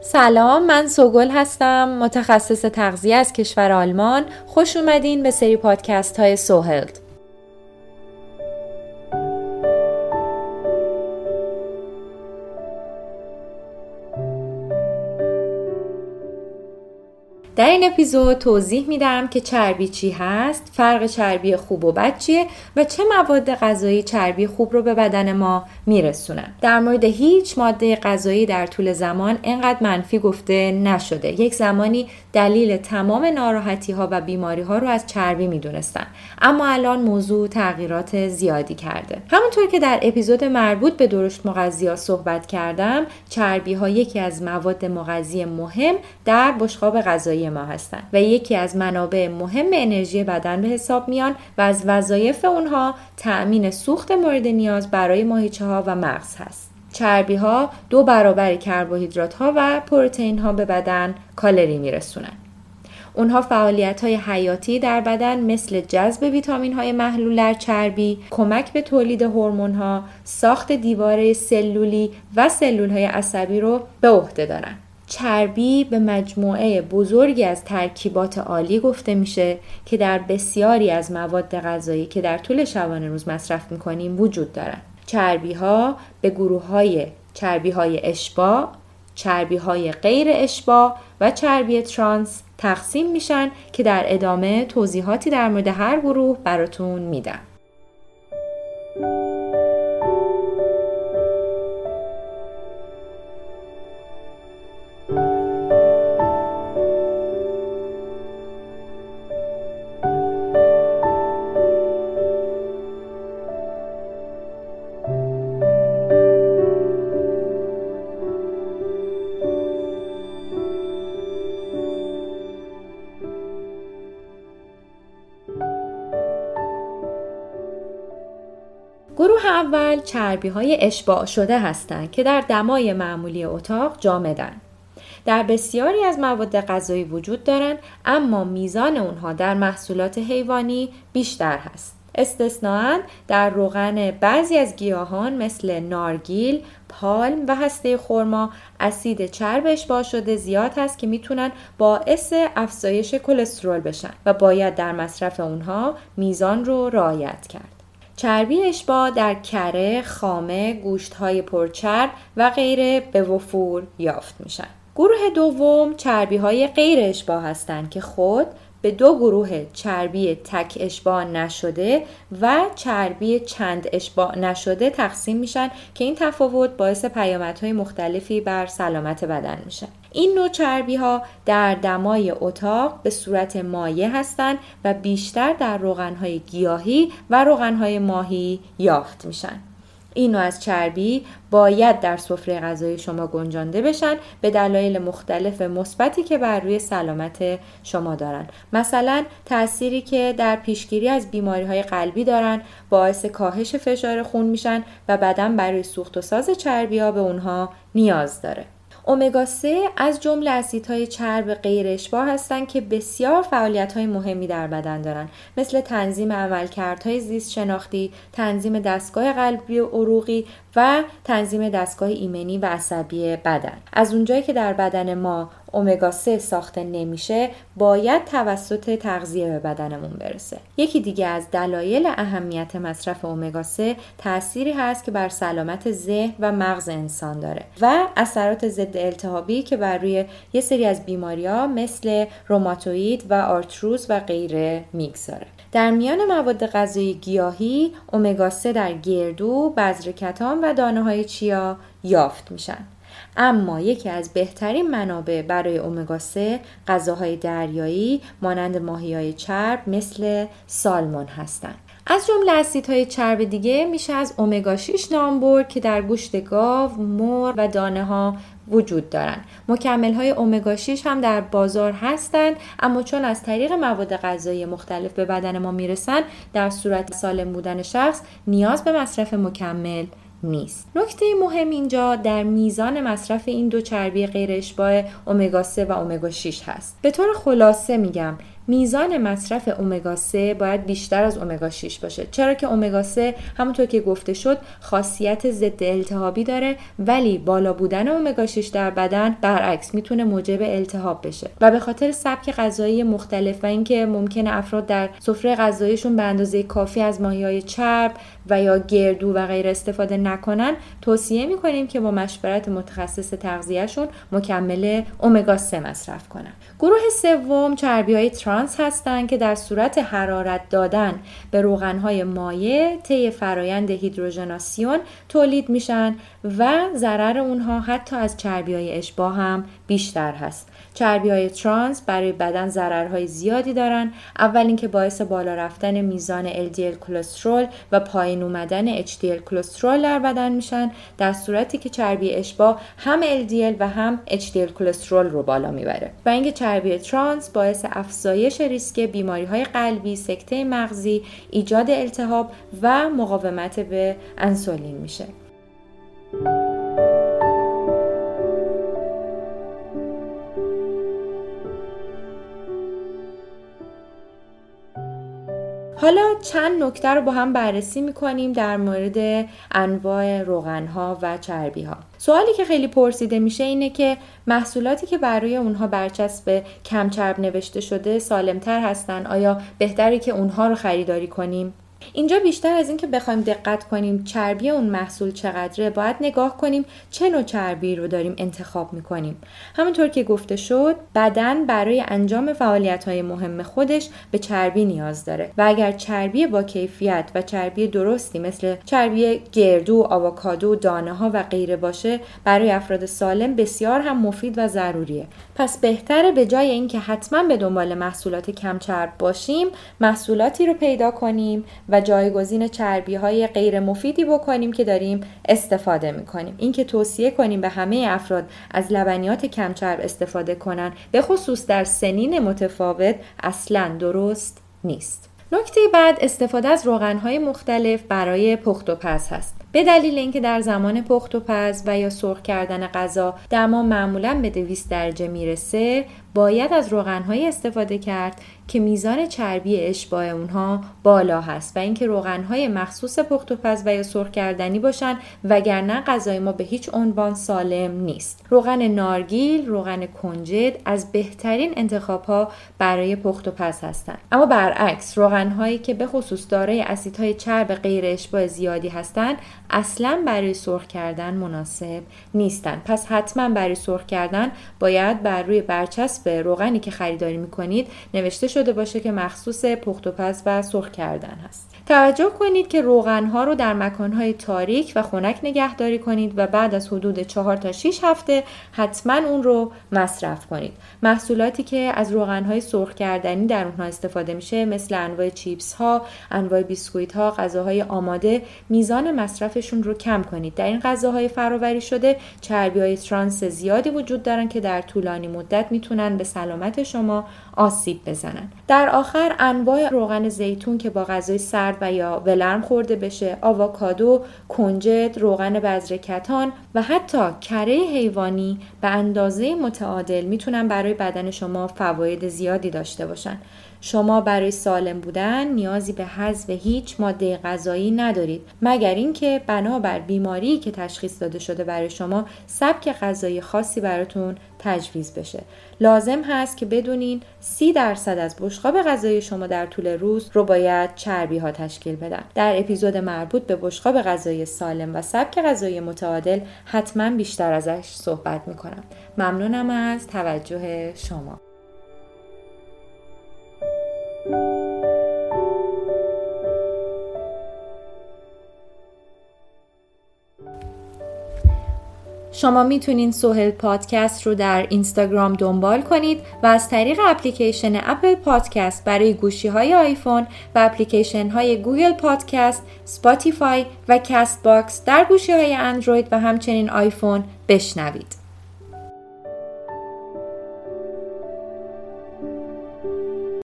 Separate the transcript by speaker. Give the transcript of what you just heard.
Speaker 1: سلام من سوگل هستم متخصص تغذیه از کشور آلمان. خوش اومدین به سری پادکست های سوهلد. در این اپیزود توضیح میدم که چربی چی هست، فرق چربی خوب و بد چیه و چه مواد غذایی چربی خوب رو به بدن ما میرسونن. در مورد هیچ ماده غذایی در طول زمان اینقدر منفی گفته نشده. یک زمانی دلیل تمام ناراحتی ها و بیماری ها رو از چربی می‌دونستن. اما الان موضوع تغییرات زیادی کرده. همونطور که در اپیزود مربوط به درشت مغذی صحبت کردم، چربی ها یکی از مواد مغذی مهم در بشقاب غذایی ما هستند و یکی از منابع مهم انرژی بدن به حساب میان و از وظایف اونها تأمین سوخت مورد نیاز برای ماهیچه ها و مغز هست. چربی ها دو برابر کربوهیدرات ها و پروتئین ها به بدن کالری میرسونن. اونها فعالیت های حیاتی در بدن مثل جذب ویتامین های محلول در چربی، کمک به تولید هورمون ها، ساخت دیواره سلولی و سلول های عصبی رو به عهده دارن. چربی به مجموعه بزرگی از ترکیبات عالی گفته میشه که در بسیاری از مواد غذایی که در طول شبانه روز مصرف می‌کنیم وجود دارند. چربی ها به گروه های چربی های اشبا، چربی های غیر اشبا و چربی ترانس تقسیم میشن که در ادامه توضیحاتی در مورد هر گروه براتون میدم. اول چربی های اشباع شده هستند که در دمای معمولی اتاق جامدن. در بسیاری از مواد غذایی وجود دارند اما میزان اونها در محصولات حیوانی بیشتر هست. استثناا در روغن بعضی از گیاهان مثل نارگیل، پالم و هسته خرما اسید چرب اشباع شده زیاد هست که می‌تونن باعث افزایش کلسترول بشن و باید در مصرف اونها میزان رو رعایت کرد. چربی اشباع در کره، خامه، گوشت های پرچرب و غیره به وفور یافت میشن. گروه دوم چربی های غیر اشباع هستند که خود به دو گروه چربی تک اشباع نشده و چربی چند اشباع نشده تقسیم میشن که این تفاوت باعث پیامدهای مختلفی بر سلامت بدن میشه. این نوع چربی ها در دمای اتاق به صورت مایع هستند و بیشتر در روغنهای گیاهی و روغنهای ماهی یافت میشن. این نوع از چربی باید در سفره غذایی شما گنجانده بشن به دلایل مختلف مثبتی که بر روی سلامت شما دارن مثلا تأثیری که در پیشگیری از بیماری های قلبی دارن باعث کاهش فشار خون میشن و بدن برای سوخت و ساز چربی ها به اونها نیاز داره اومگا 3 از جمله اسیدهای چرب غیر اشباع هستند که بسیار فعالیت‌های مهمی در بدن دارند مثل تنظیم عملکردهای زیست شناختی، تنظیم دستگاه قلبی و عروقی و تنظیم دستگاه ایمنی و عصبی بدن. از اونجایی که در بدن ما اومگا 3 ساخته نمیشه باید توسط تغذیه به بدنمون برسه یکی دیگه از دلایل اهمیت مصرف اومگا 3 تأثیری هست که بر سلامت ذهن و مغز انسان داره و اثرات ضد التهابی که بر روی یه سری از بیماری ها مثل روماتوید و آرتروز و غیره می‌گذاره در میان مواد غذایی گیاهی اومگا 3 در گردو، بذر کتان و دانه های چیا یافت میشن. اما یکی از بهترین منابع برای اومگا 3 غذاهای دریایی مانند ماهی چرب مثل سالمون هستند. از جمله اسیدهای چرب دیگه میشه از اومگا 6 نام برد که در گوشت گاو، مور و دانه ها وجود دارند. مکمل های اومگا 6 هم در بازار هستند اما چون از طریق مواد غذایی مختلف به بدن ما می‌رسن در صورت سالم بودن شخص نیاز به مصرف مکمل نیست. نکته مهم اینجا در میزان مصرف این دو چربی غیر اشباع امگا 3 و امگا 6 هست. به طور خلاصه میگم میزان مصرف امگا 3 باید بیشتر از امگا 6 باشه چرا که امگا 3 همونطور که گفته شد خاصیت ضد التهابی داره ولی بالا بودن امگا 6 در بدن برعکس می‌تونه موجب التهاب بشه و به خاطر سبک غذایی مختلف و اینکه ممکنه افراد در سفره غذاییشون به اندازه کافی از ماهیهای چرب و یا گردو و غیر استفاده نکنن توصیه می‌کنیم که با مشورت متخصص تغذیهشون مکمل امگا 3 مصرف کنن. گروه سوم چربی های ترانس هستند که در صورت حرارت دادن به روغن های مایع طی فرایند هیدروژناسیون تولید میشن و ضرر اونها حتی از چربی های اشباه هم بیشتر هست. چربی های ترانس برای بدن ضررهای زیادی دارن. اول اینکه باعث بالا رفتن میزان LDL کلسترول و پایین اومدن HDL کلسترول در بدن میشن. در صورتی که چربی اشباه هم LDL و هم HDL کلسترول رو بالا می‌بره. و اینکه چربی ترانس باعث افزایش ریسک بیماری های قلبی، سکته مغزی، ایجاد التهاب و مقاومت به انسولین میشه. حالا چند نکته رو با هم بررسی می‌کنیم در مورد انواع روغن ها و چربی ها سوالی که خیلی پرسیده میشه اینه که محصولاتی که برای اونها برچسب کم چرب نوشته شده سالمتر هستن؟ آیا بهتری که اونها رو خریداری کنیم؟ اینجا بیشتر از اینکه بخوایم دقت کنیم چربی اون محصول چقدره باید نگاه کنیم چه نوع چربی رو داریم انتخاب می‌کنیم. همونطور که گفته شد بدن برای انجام فعالیت های مهم خودش به چربی نیاز داره. و اگر چربی با کیفیت و چربی درستی مثل چربی گردو، آووکادو، دانه ها و غیره باشه برای افراد سالم بسیار هم مفید و ضروریه. پس بهتره به جای اینکه حتما به دنبال محصولات کم چرب باشیم محصولاتی رو پیدا کنیم و جایگزین چربی های غیر مفیدی بکنیم که داریم استفاده می‌کنیم. اینکه توصیه کنیم به همه افراد از لبنیات کم چرب استفاده کنن به خصوص در سنین متفاوت اصلا درست نیست. نکته بعد استفاده از روغنهای مختلف برای پخت و پز هست. به دلیل اینکه در زمان پخت و پز و یا سرخ کردن غذا دما معمولا به 200 درجه می‌رسه باید از روغنهایی استفاده کرد که میزان چربی اشباع اونها بالا هست و اینکه روغنهای مخصوص پخت و پز و یا سرخ کردنی باشن وگرنه غذای ما به هیچ عنوان سالم نیست. روغن نارگیل روغن کنجد از بهترین انتخاب ها برای پخت و پز هستند اما برعکس روغنهایی که به خصوص دارای اسیدهای چرب غیر اشباع زیادی هستند اصلا برای سرخ کردن مناسب نیستند پس حتما برای سرخ کردن باید بر روی برچسب روغنی که خریداری می‌کنید نوشته شده باشه که مخصوص پخت و پز و سرخ کردن هست. توجه کنید که روغن ها رو در مکان های تاریک و خنک نگهداری کنید و بعد از حدود 4 تا 6 هفته حتما اون رو مصرف کنید. محصولاتی که از روغن های سرخ کردنی در اونها استفاده میشه مثل انواع چیپس ها انواع بیسکویت ها غذاهای آماده میزان مصرفشون رو کم کنید. در این غذاهای فراوری شده چربی های ترانس زیادی وجود دارن که در طولانی مدت می‌تونن به سلامت شما آسیب بزنن. در آخر انواع روغن زیتون که با غذای سرد و یا ولرم خورده بشه آووکادو کنجد روغن بذر کتان و حتی کره حیوانی به اندازه متعادل می‌تونن برای بدن شما فواید زیادی داشته باشن. شما برای سالم بودن نیازی به حذف هیچ ماده غذایی ندارید. مگر اینکه بنابر بیماری که تشخیص داده شده برای شما سبک غذایی خاصی براتون تجویز بشه. لازم هست که بدونین سی درصد از بشقاب غذایی شما در طول روز رو باید چربی ها تشکیل بدن. در اپیزود مربوط به بشقاب غذایی سالم و سبک غذایی متعادل حتما بیشتر ازش صحبت می‌کنم. ممنونم از توجه شما. شما می‌تونین سوهل پادکست رو در اینستاگرام دنبال کنید و از طریق اپلیکیشن Apple Podcast برای گوشی های آیفون و اپلیکیشن های Google Podcast، Spotify و Castbox در گوشی های اندروید و همچنین آیفون بشنوید.